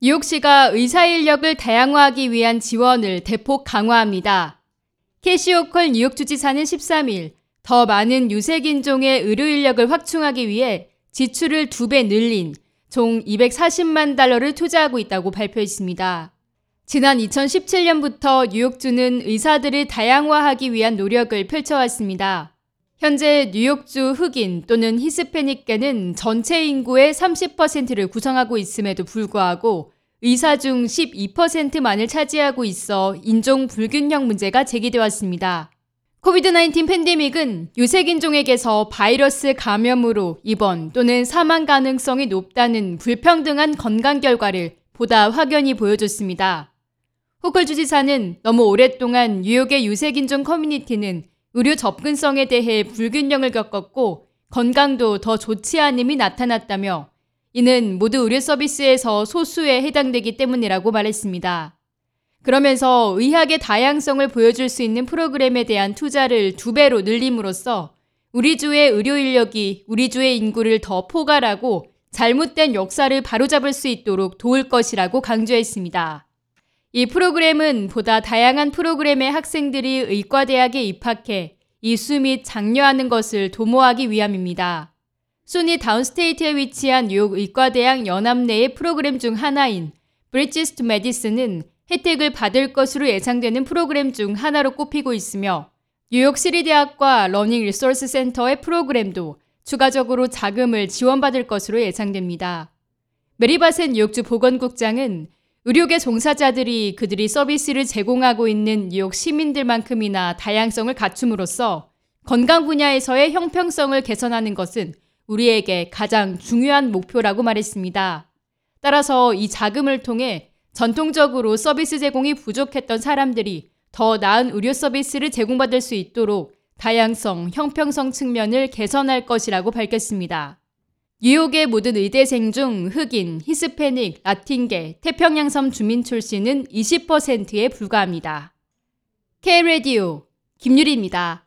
뉴욕시가 의사 인력을 다양화하기 위한 지원을 대폭 강화합니다. 캐시오컬 뉴욕주지사는 13일 더 많은 유색인종의 의료 인력을 확충하기 위해 지출을 두 배 늘린 총 240만 달러를 투자하고 있다고 발표했습니다. 지난 2017년부터 뉴욕주는 의사들을 다양화하기 위한 노력을 펼쳐왔습니다. 현재 뉴욕주 흑인 또는 히스패닉계는 전체 인구의 30%를 구성하고 있음에도 불구하고 의사 중 12%만을 차지하고 있어 인종 불균형 문제가 제기되었습니다. 코비드-19 팬데믹은 유색인종에게서 바이러스 감염으로 입원 또는 사망 가능성이 높다는 불평등한 건강 결과를 보다 확연히 보여줬습니다. 호컬 주지사는 너무 오랫동안 뉴욕의 유색인종 커뮤니티는 의료 접근성에 대해 불균형을 겪었고 건강도 더 좋지 않음이 나타났다며 이는 모두 의료 서비스에서 소수에 해당되기 때문이라고 말했습니다. 그러면서 의학의 다양성을 보여줄 수 있는 프로그램에 대한 투자를 두 배로 늘림으로써 우리 주의 의료 인력이 우리 주의 인구를 더 포괄하고 잘못된 역사를 바로잡을 수 있도록 도울 것이라고 강조했습니다. 이 프로그램은 보다 다양한 프로그램의 학생들이 의과대학에 입학해 이수 및 장려하는 것을 도모하기 위함입니다. SUNY Downstate에 위치한 뉴욕 의과대학 연합 내의 프로그램 중 하나인 Bridges to Medicine은 혜택을 받을 것으로 예상되는 프로그램 중 하나로 꼽히고 있으며 뉴욕 시립 대학과 Learning Resource Center의 프로그램도 추가적으로 자금을 지원받을 것으로 예상됩니다. 메리 바셋 뉴욕주 보건국장은 의료계 종사자들이 그들이 서비스를 제공하고 있는 뉴욕 시민들만큼이나 다양성을 갖춤으로써 건강 분야에서의 형평성을 개선하는 것은 우리에게 가장 중요한 목표라고 말했습니다. 따라서 이 자금을 통해 전통적으로 서비스 제공이 부족했던 사람들이 더 나은 의료 서비스를 제공받을 수 있도록 다양성, 형평성 측면을 개선할 것이라고 밝혔습니다. 뉴욕의 모든 의대생 중 흑인, 히스패닉, 라틴계, 태평양섬 주민 출신은 20%에 불과합니다. K-Radio 김유리입니다.